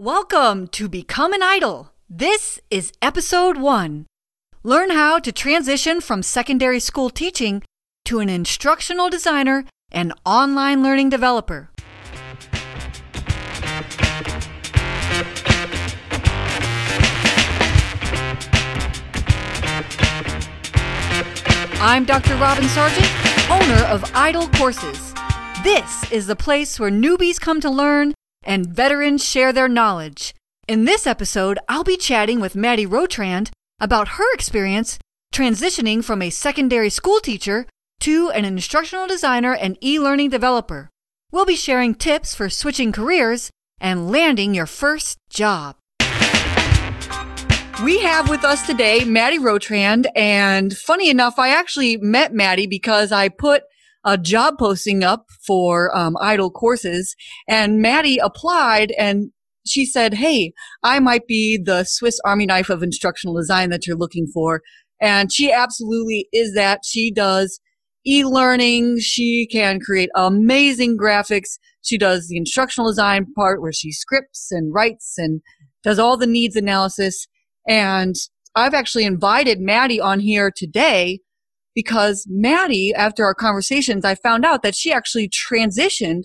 Welcome to Become an Idol. This is episode one. Learn how to transition from secondary school teaching to an instructional designer and online learning developer. I'm Dr. Robin Sargent, owner of Idol Courses. This is the place where newbies come to learn and veterans share their knowledge. In this episode, I'll be chatting with Maddie Rotrand about her experience transitioning from a secondary school teacher to an instructional designer and e learning developer. We'll be sharing tips for switching careers and landing your first job. We have with us today Maddie Rotrand, and funny enough, I actually met Maddie because I put a job posting up for um, Idol courses, and Maddie applied, and she said, "Hey, I might be the Swiss Army knife of instructional design that you're looking for," and she absolutely is that. She does e-learning. She can create amazing graphics. She does the instructional design part where she scripts and writes and does all the needs analysis. And I've actually invited Maddie on here today because Maddie, after our conversations, I found out that she actually transitioned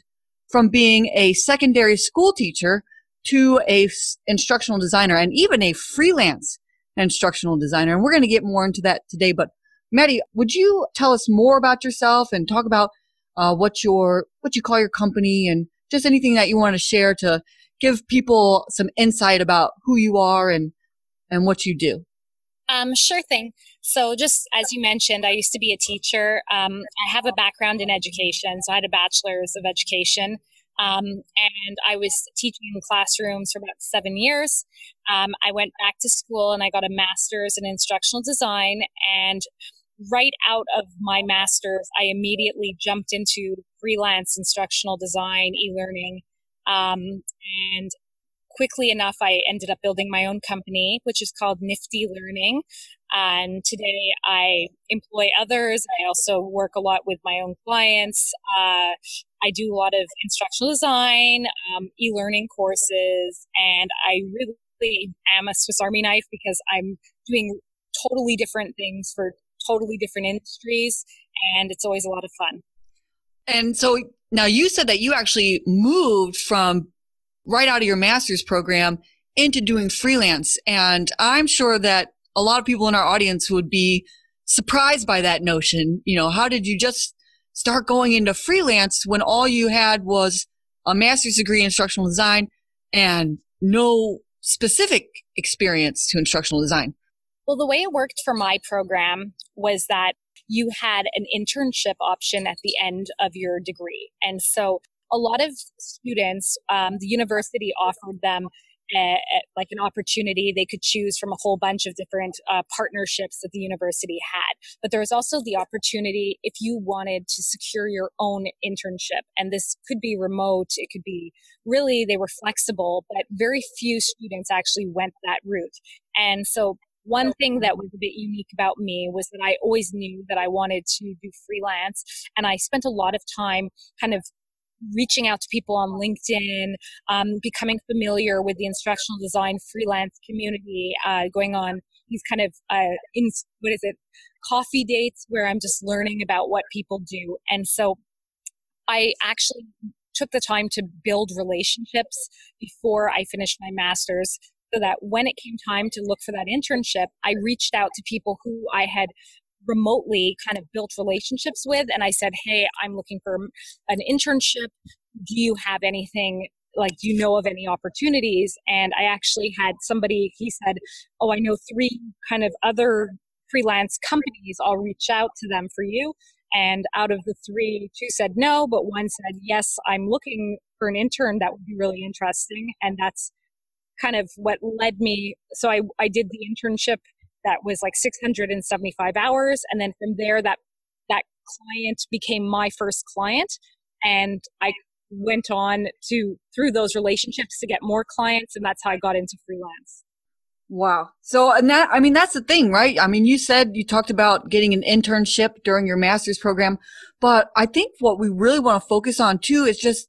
from being a secondary school teacher to a instructional designer and even a freelance instructional designer. And we're going to get more into that today. But Maddie, would you tell us more about yourself and talk about uh, what your what you call your company and just anything that you want to share to give people some insight about who you are and and what you do? Um, sure thing. So, just as you mentioned, I used to be a teacher. Um, I have a background in education, so I had a bachelor's of education. Um, and I was teaching in classrooms for about seven years. Um, I went back to school and I got a master's in instructional design. And right out of my master's, I immediately jumped into freelance instructional design, e learning. Um, and quickly enough, I ended up building my own company, which is called Nifty Learning. And today I employ others. I also work a lot with my own clients. Uh, I do a lot of instructional design, um, e-learning courses, and I really am a Swiss Army knife because I'm doing totally different things for totally different industries, and it's always a lot of fun. And so now you said that you actually moved from right out of your master's program into doing freelance. And I'm sure that a lot of people in our audience would be surprised by that notion. You know, how did you just start going into freelance when all you had was a master's degree in instructional design and no specific experience to instructional design? Well, the way it worked for my program was that you had an internship option at the end of your degree. And so a lot of students, um, the university offered them a, a, like an opportunity they could choose from a whole bunch of different uh, partnerships that the university had. But there was also the opportunity if you wanted to secure your own internship and this could be remote it could be really they were flexible but very few students actually went that route. And so one thing that was a bit unique about me was that I always knew that I wanted to do freelance and I spent a lot of time kind of reaching out to people on LinkedIn, um, becoming familiar with the instructional design freelance community, uh, going on these kind of uh, in what is it coffee dates where I'm just learning about what people do, and so I actually took the time to build relationships before I finished my master's so that when it came time to look for that internship, I reached out to people who I had remotely kind of built relationships with. And I said, Hey, I'm looking for an internship. Do you have anything like do you know of any opportunities and i actually had somebody he said oh i know three kind of other freelance companies i'll reach out to them for you and out of the three two said no but one said yes i'm looking for an intern that would be really interesting and that's kind of what led me so i, I did the internship that was like 675 hours. And then from there, that, that client became my first client. And I went on to, through those relationships to get more clients. And that's how I got into freelance. Wow. So, and that, I mean, that's the thing, right? I mean, you said you talked about getting an internship during your master's program, but I think what we really want to focus on too is just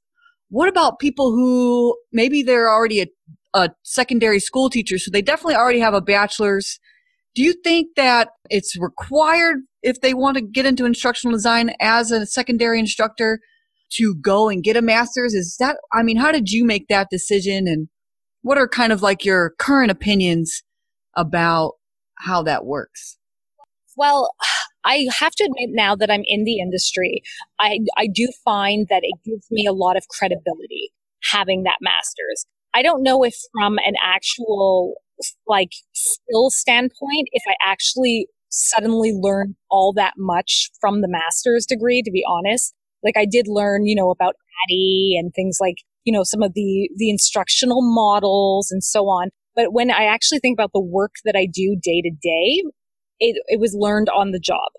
what about people who maybe they're already a, a secondary school teacher, so they definitely already have a bachelor's. Do you think that it's required if they want to get into instructional design as a secondary instructor to go and get a master's? Is that, I mean, how did you make that decision and what are kind of like your current opinions about how that works? Well, I have to admit now that I'm in the industry, I, I do find that it gives me a lot of credibility having that master's. I don't know if from an actual like skill standpoint, if I actually suddenly learned all that much from the master's degree, to be honest. Like I did learn, you know, about ADDIE and things like, you know, some of the, the instructional models and so on. But when I actually think about the work that I do day to day, it, it was learned on the job.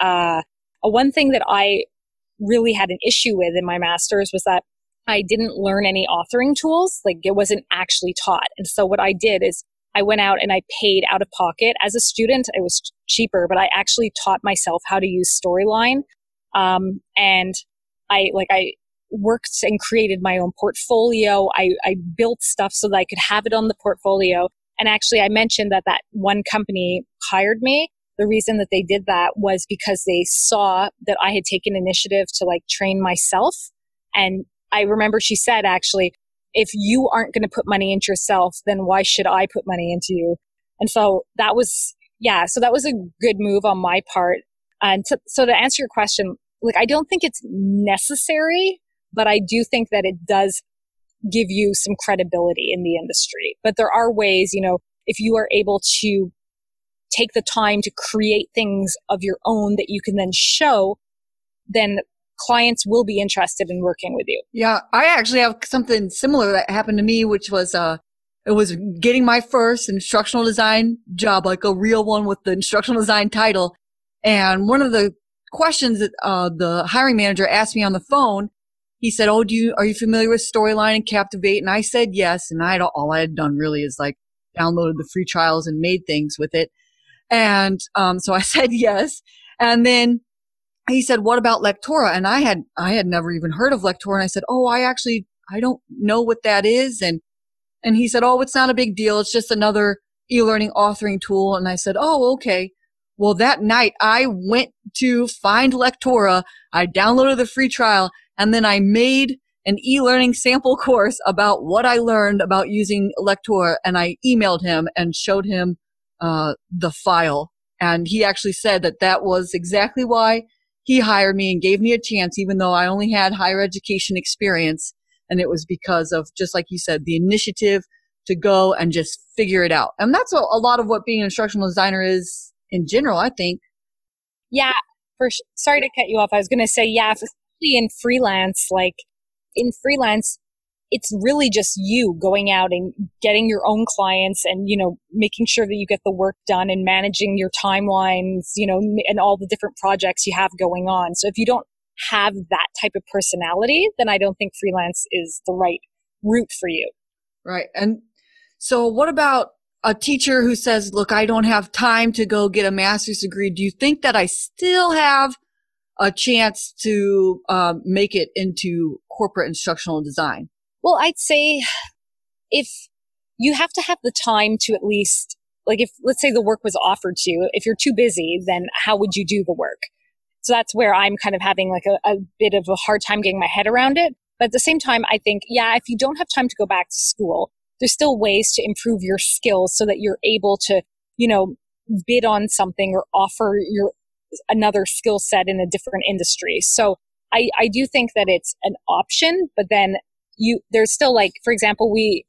Uh, one thing that I really had an issue with in my master's was that I didn't learn any authoring tools. Like it wasn't actually taught. And so what I did is I went out and I paid out of pocket as a student. It was cheaper, but I actually taught myself how to use Storyline. Um, and I like I worked and created my own portfolio. I, I built stuff so that I could have it on the portfolio. And actually, I mentioned that that one company hired me. The reason that they did that was because they saw that I had taken initiative to like train myself. And I remember she said, actually, if you aren't going to put money into yourself, then why should I put money into you? And so that was, yeah, so that was a good move on my part. And to, so to answer your question, like, I don't think it's necessary, but I do think that it does give you some credibility in the industry. But there are ways, you know, if you are able to take the time to create things of your own that you can then show, then clients will be interested in working with you. Yeah, I actually have something similar that happened to me, which was uh, it was getting my first instructional design job, like a real one with the instructional design title. And one of the questions that uh, the hiring manager asked me on the phone, he said, "Oh, do you are you familiar with Storyline and Captivate?" And I said yes. And I all I had done really is like downloaded the free trials and made things with it. And um, so I said yes. And then he said, what about Lectora? And I had, I had never even heard of Lectora. And I said, oh, I actually, I don't know what that is. And, and he said, oh, it's not a big deal. It's just another e-learning authoring tool. And I said, oh, okay. Well, that night I went to find Lectora. I downloaded the free trial and then I made an e-learning sample course about what I learned about using Lectora. And I emailed him and showed him, uh, the file. And he actually said that that was exactly why he hired me and gave me a chance, even though I only had higher education experience. And it was because of, just like you said, the initiative to go and just figure it out. And that's a, a lot of what being an instructional designer is in general, I think. Yeah. For sorry to cut you off. I was going to say, yeah, especially in freelance, like in freelance, it's really just you going out and getting your own clients and, you know, making sure that you get the work done and managing your timelines, you know, and all the different projects you have going on. So if you don't have that type of personality, then I don't think freelance is the right route for you. Right. And so what about a teacher who says, look, I don't have time to go get a master's degree. Do you think that I still have a chance to um, make it into corporate instructional design? Well, I'd say if you have to have the time to at least, like if, let's say the work was offered to you, if you're too busy, then how would you do the work? So that's where I'm kind of having like a, a bit of a hard time getting my head around it. But at the same time, I think, yeah, if you don't have time to go back to school, there's still ways to improve your skills so that you're able to, you know, bid on something or offer your another skill set in a different industry. So I, I do think that it's an option, but then you there's still like for example we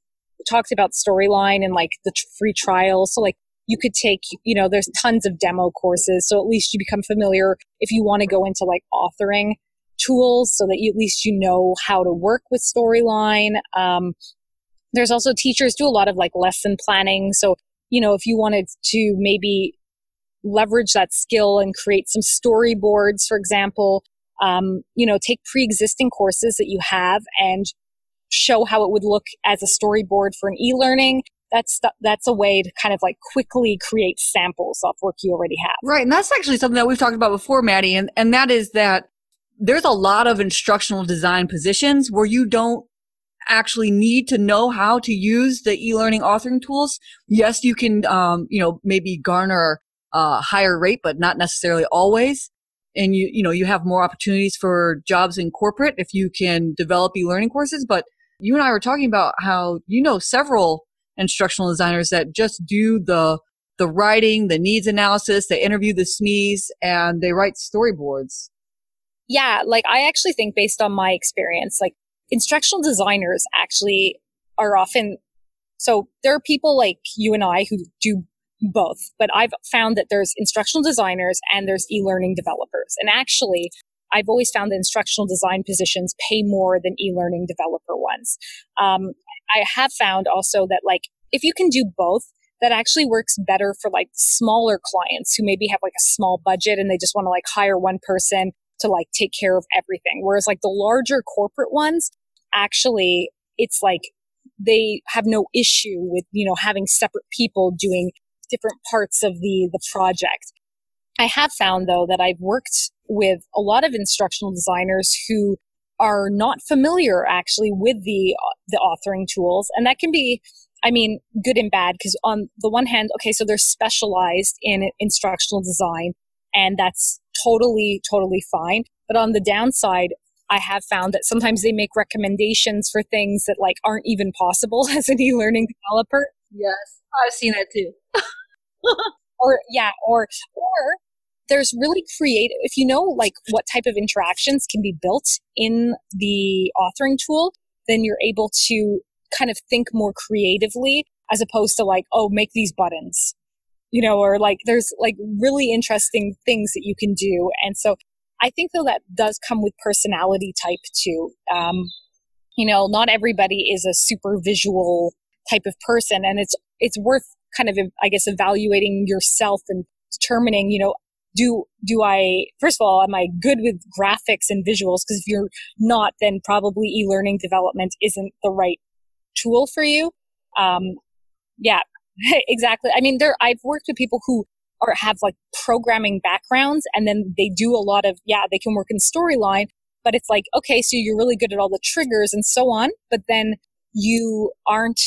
talked about storyline and like the free trial. So like you could take you know there's tons of demo courses. So at least you become familiar if you want to go into like authoring tools so that you, at least you know how to work with storyline. Um, there's also teachers do a lot of like lesson planning. So you know if you wanted to maybe leverage that skill and create some storyboards for example um, you know take pre-existing courses that you have and show how it would look as a storyboard for an e-learning that's that's a way to kind of like quickly create samples of work you already have right and that's actually something that we've talked about before maddie and, and that is that there's a lot of instructional design positions where you don't actually need to know how to use the e-learning authoring tools. Yes, you can, um, you know, maybe garner a higher rate, but not necessarily always. And you, you know, you have more opportunities for jobs in corporate if you can develop e-learning courses. But you and I were talking about how you know several instructional designers that just do the the writing, the needs analysis, they interview the SMEs, and they write storyboards. Yeah, like I actually think based on my experience, like instructional designers actually are often so there are people like you and I who do both, but I've found that there's instructional designers and there's e-learning developers. And actually, I've always found that instructional design positions pay more than e-learning developer ones. Um, I have found also that like if you can do both, that actually works better for like smaller clients who maybe have like a small budget and they just want to like hire one person to like take care of everything. Whereas like the larger corporate ones, actually, it's like they have no issue with, you know, having separate people doing different parts of the, the project. I have found though that I've worked with a lot of instructional designers who are not familiar actually with the, the authoring tools. And that can be, I mean, good and bad because on the one hand, okay, so they're specialized in instructional design and that's totally, totally fine. But on the downside, I have found that sometimes they make recommendations for things that like aren't even possible as an e-learning developer. Yes, I've seen that too. or yeah, or or there's really creative if you know like what type of interactions can be built in the authoring tool, then you're able to kind of think more creatively as opposed to like, oh, make these buttons. You know, or like there's like really interesting things that you can do. And so I think though that does come with personality type too. Um, you know, not everybody is a super visual type of person and it's, it's worth kind of, I guess, evaluating yourself and determining, you know, do, do I, first of all, am I good with graphics and visuals? Because if you're not, then probably e-learning development isn't the right tool for you. Um, yeah, exactly. I mean, there, I've worked with people who or have like programming backgrounds and then they do a lot of, yeah, they can work in storyline, but it's like, okay, so you're really good at all the triggers and so on, but then you aren't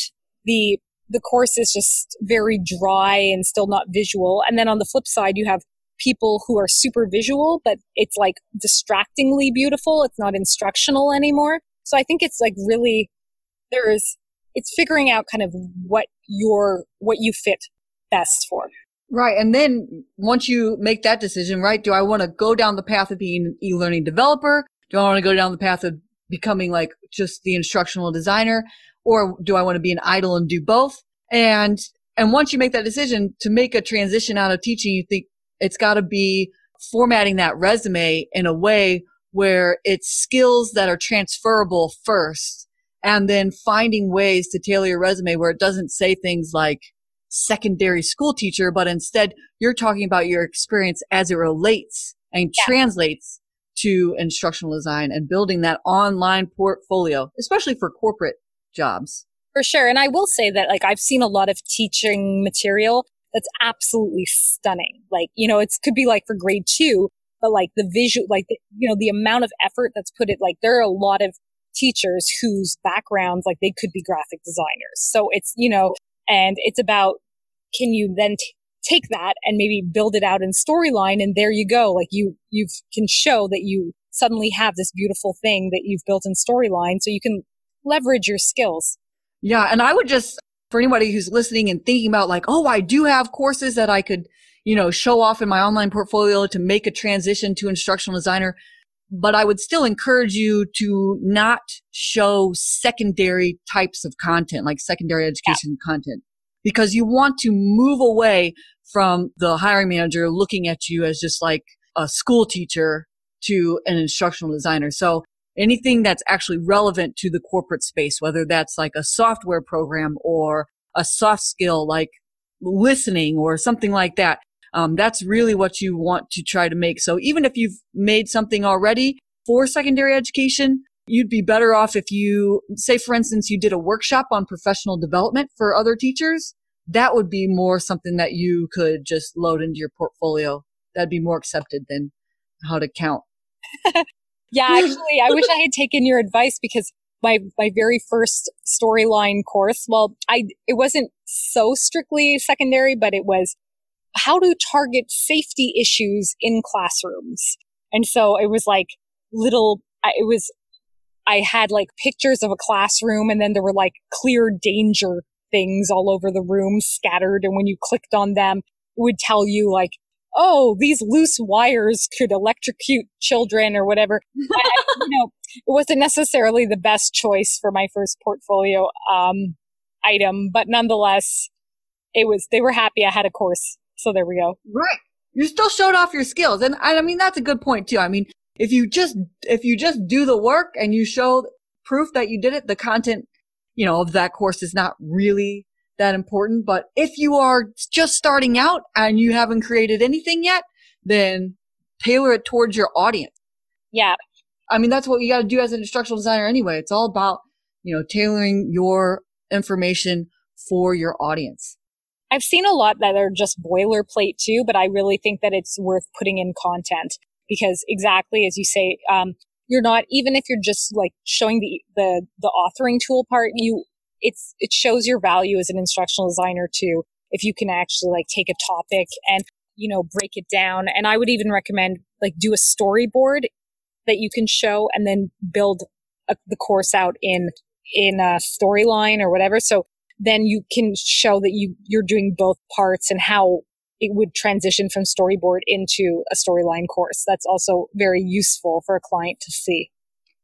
the, the course is just very dry and still not visual. And then on the flip side, you have people who are super visual, but it's like distractingly beautiful. It's not instructional anymore. So I think it's like really, there's, it's figuring out kind of what your, what you fit best for. Right. And then once you make that decision, right, do I want to go down the path of being an e-learning developer? Do I want to go down the path of becoming like just the instructional designer? Or do I want to be an idol and do both? And, and once you make that decision to make a transition out of teaching, you think it's got to be formatting that resume in a way where it's skills that are transferable first and then finding ways to tailor your resume where it doesn't say things like, secondary school teacher, but instead you're talking about your experience as it relates and yeah. translates to instructional design and building that online portfolio, especially for corporate jobs. For sure. And I will say that like I've seen a lot of teaching material that's absolutely stunning. Like, you know, it could be like for grade two, but like the visual, like, the, you know, the amount of effort that's put it, like there are a lot of teachers whose backgrounds, like they could be graphic designers. So it's, you know, and it's about, can you then t- take that and maybe build it out in storyline? And there you go. Like you, you can show that you suddenly have this beautiful thing that you've built in storyline. So you can leverage your skills. Yeah. And I would just, for anybody who's listening and thinking about like, oh, I do have courses that I could, you know, show off in my online portfolio to make a transition to instructional designer. But I would still encourage you to not show secondary types of content, like secondary education yeah. content, because you want to move away from the hiring manager looking at you as just like a school teacher to an instructional designer. So anything that's actually relevant to the corporate space, whether that's like a software program or a soft skill like listening or something like that, um, that's really what you want to try to make. So even if you've made something already for secondary education, you'd be better off if you say, for instance, you did a workshop on professional development for other teachers. That would be more something that you could just load into your portfolio. That'd be more accepted than how to count. yeah, actually, I wish I had taken your advice because my my very first storyline course. Well, I it wasn't so strictly secondary, but it was how to target safety issues in classrooms. And so it was like little it was I had like pictures of a classroom and then there were like clear danger things all over the room scattered and when you clicked on them it would tell you like oh, these loose wires could electrocute children or whatever. you know, it wasn't necessarily the best choice for my first portfolio um, item, but nonetheless, it was. They were happy I had a course, so there we go. Right, you still showed off your skills, and I mean that's a good point too. I mean, if you just if you just do the work and you show proof that you did it, the content, you know, of that course is not really that important. But if you are just starting out and you haven't created anything yet, then tailor it towards your audience. Yeah. I mean, that's what you got to do as an instructional designer anyway. It's all about, you know, tailoring your information for your audience. I've seen a lot that are just boilerplate too, but I really think that it's worth putting in content because exactly as you say, um, you're not, even if you're just like showing the, the, the authoring tool part, you it's it shows your value as an instructional designer too if you can actually like take a topic and you know break it down. And i would even recommend like do a storyboard that you can show and then build a, the course out in in a storyline or whatever. So then you can show that you you're doing both parts and how it would transition from storyboard into a storyline course. That's also very useful for a client to see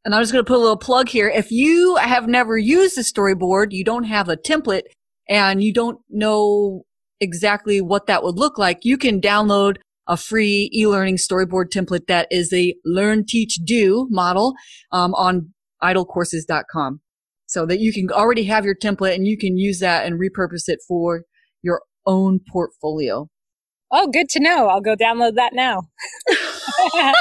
and I'm just going to put a little plug here. If you have never used a storyboard, you don't have a template and you don't know exactly what that would look like, you can download a free e-learning storyboard template that is a learn, teach, do model um, on idolcourses.com so that you can already have your template and you can use that and repurpose it for your own portfolio. Oh, good to know. I'll go download that now.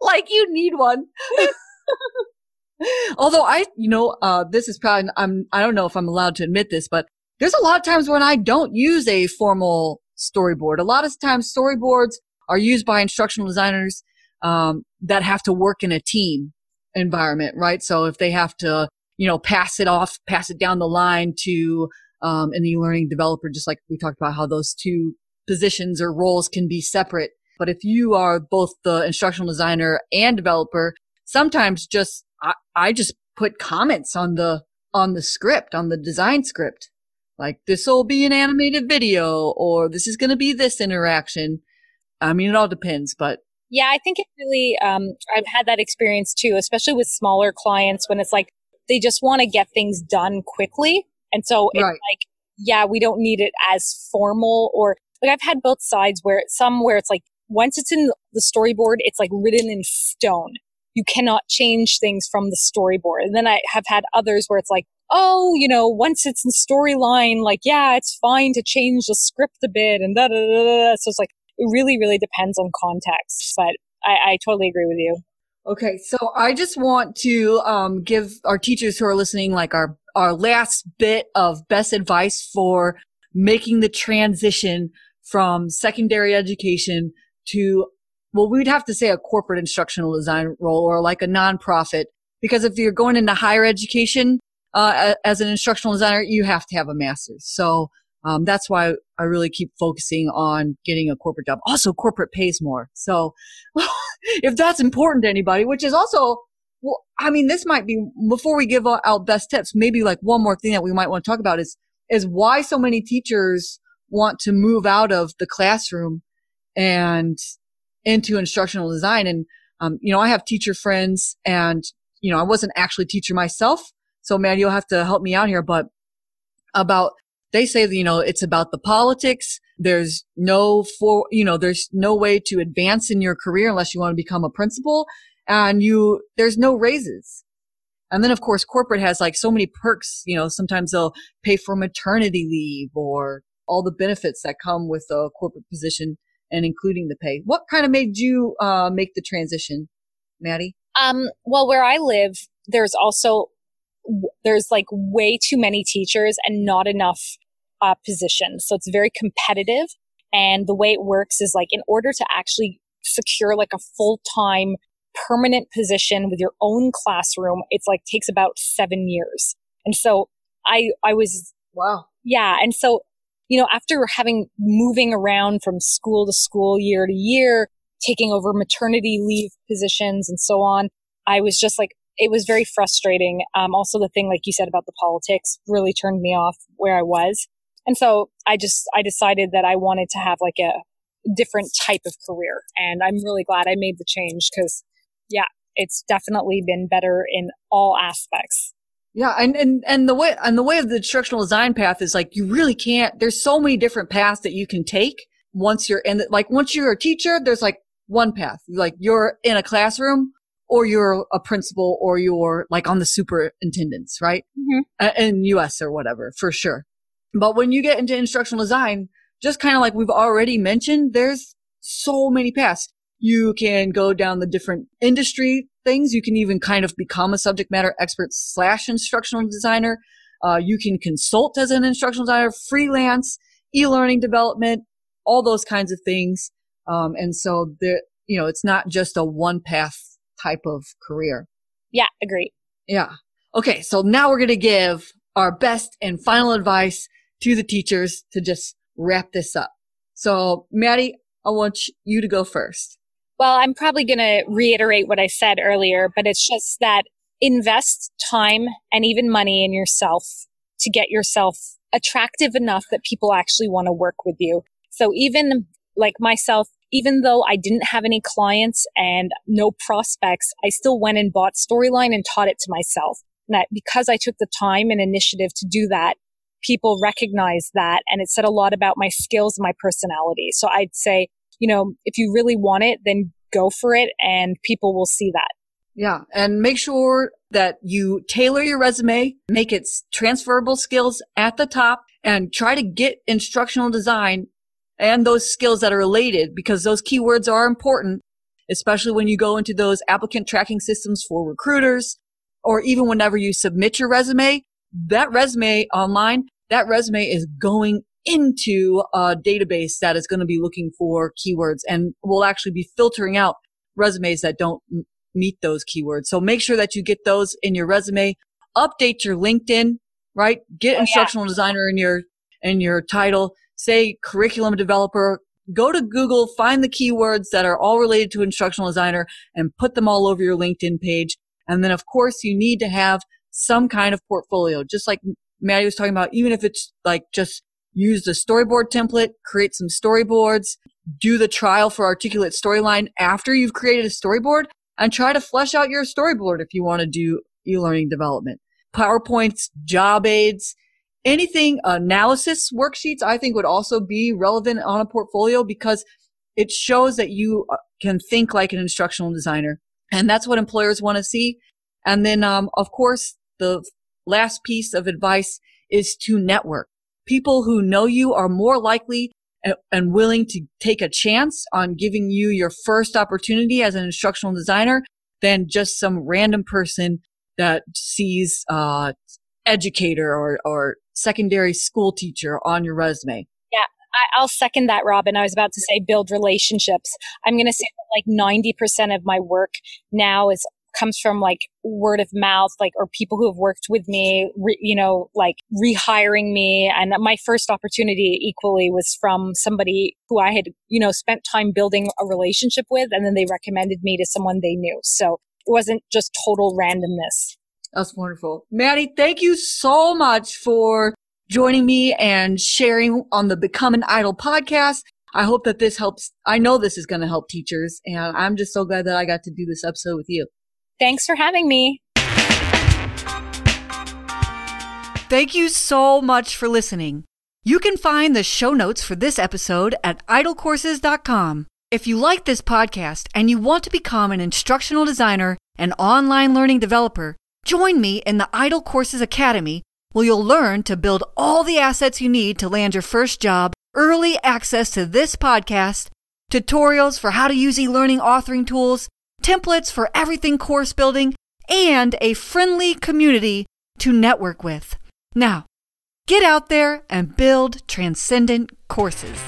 like you need one. Although I, you know, uh, this is probably, I'm, I don't know if I'm allowed to admit this, but there's a lot of times when I don't use a formal storyboard. A lot of times storyboards are used by instructional designers, um, that have to work in a team environment, right? So if they have to, you know, pass it off, pass it down the line to, um, an e-learning developer, just like we talked about how those two positions or roles can be separate. But if you are both the instructional designer and developer, sometimes just I, I just put comments on the on the script on the design script. Like this will be an animated video or this is going to be this interaction. I mean it all depends but yeah i think it really um, i've had that experience too especially with smaller clients when it's like they just want to get things done quickly. And so it's right. like yeah we don't need it as formal or like i've had both sides where some where it's like once it's in the storyboard it's like written in stone you cannot change things from the storyboard. And then I have had others where it's like, oh, you know, once it's in storyline, like, yeah, it's fine to change the script a bit and da da da. So it's like, it really, really depends on context. But I, I totally agree with you. Okay, so I just want to um, give our teachers who are listening like our our last bit of best advice for making the transition from secondary education to well, we'd have to say a corporate instructional design role or like a nonprofit. Because if you're going into higher education uh, as an instructional designer, you have to have a master's. So um, that's why I really keep focusing on getting a corporate job. Also, corporate pays more. So if that's important to anybody, which is also, well, I mean, this might be before we give out best tips. Maybe like one more thing that we might want to talk about is is why so many teachers want to move out of the classroom and into instructional design. And, um, you know, I have teacher friends and, you know, I wasn't actually teacher myself. So Matt, you'll have to help me out here, but about, they say you know, it's about the politics. There's no for, you know, there's no way to advance in your career unless you want to become a principal and you, there's no raises. And then of course corporate has like so many perks, you know, sometimes they'll pay for maternity leave or all the benefits that come with a corporate position and including the pay. What kind of made you uh, make the transition, Maddie? Um, well, where I live, there's also there's like way too many teachers and not enough uh, positions, so it's very competitive. And the way it works is like in order to actually secure like a full time permanent position with your own classroom, it's like takes about seven years. And so I, I was, wow. Yeah. And so, you know, after having moving around from school to school year to year, taking over maternity leave positions and so on, I was just like, it was very frustrating. Um, also the thing, like you said about the politics really turned me off where I was. And so I just, I decided that I wanted to have like a different type of career. And I'm really glad I made the change because yeah, it's definitely been better in all aspects. Yeah, and, and and the way and the way of the instructional design path is like you really can't. There's so many different paths that you can take once you're in. The, like once you're a teacher, there's like one path. Like you're in a classroom, or you're a principal, or you're like on the superintendents, right? Mm-hmm. In U.S. or whatever, for sure. But when you get into instructional design, just kind of like we've already mentioned, there's so many paths. You can go down the different industry things. You can even kind of become a subject matter expert slash instructional designer. Uh, you can consult as an instructional designer, freelance, e-learning development, all those kinds of things. Um, and so there, you know, it's not just a one path type of career. Yeah, agree. Yeah. Okay. So now we're going to give our best and final advice to the teachers to just wrap this up. So Maddie, I want you to go first. Well, I'm probably going to reiterate what I said earlier, but it's just that invest time and even money in yourself to get yourself attractive enough that people actually want to work with you. So even like myself, even though I didn't have any clients and no prospects, I still went and bought Storyline and taught it to myself. And that because I took the time and initiative to do that, people recognized that and it said a lot about my skills my personality. So I'd say you know, if you really want it, then go for it and people will see that. Yeah. And make sure that you tailor your resume, make it transferable skills at the top and try to get instructional design and those skills that are related because those keywords are important, especially when you go into those applicant tracking systems for recruiters or even whenever you submit your resume, that resume online, that resume is going into a database that is going to be looking for keywords and will actually be filtering out resumes that don't m- meet those keywords. So make sure that you get those in your resume. Update your LinkedIn, right? Get oh, instructional yeah. designer in your in your title. Say curriculum developer. Go to Google, find the keywords that are all related to instructional designer and put them all over your LinkedIn page. And then of course you need to have some kind of portfolio, just like Maddie was talking about, even if it's like just use the storyboard template, create some storyboards, do the trial for articulate storyline after you've created a storyboard and try to flesh out your storyboard if you want to do e-learning development. PowerPoints, job aids, anything analysis worksheets I think would also be relevant on a portfolio because it shows that you uh, can think like an instructional designer. And that's what employers want to see. And then, um, of course, the last piece of advice is to network people who know you are more likely and willing to take a chance on giving you your first opportunity as an instructional designer than just some random person that sees uh, educator or, or secondary school teacher on your resume. Yeah, I, will second that, Robin. I was about to say build relationships. I'm going to say that like 90% of my work now is comes from like word of mouth, like, or people who have worked with me, re, you know, like rehiring me. And my first opportunity equally was from somebody who I had, you know, spent time building a relationship with. And then they recommended me to someone they knew. So it wasn't just total randomness. That's wonderful. Maddie, thank you so much for joining me and sharing on the Become an Idol podcast. I hope that this helps. I know this is going to help teachers and I'm just so glad that I got to do this episode with you. Thanks for having me. Thank you so much for listening. You can find the show notes for this episode at idolcourses.com. If you like this podcast and you want to become an instructional designer and online learning developer, join me in the Idol Courses Academy where you'll learn to build all the assets you need to land your first job, early access to this podcast, tutorials for how to use e-learning authoring tools, templates for everything course building, and a friendly community to network with. Now, get out there and build transcendent courses.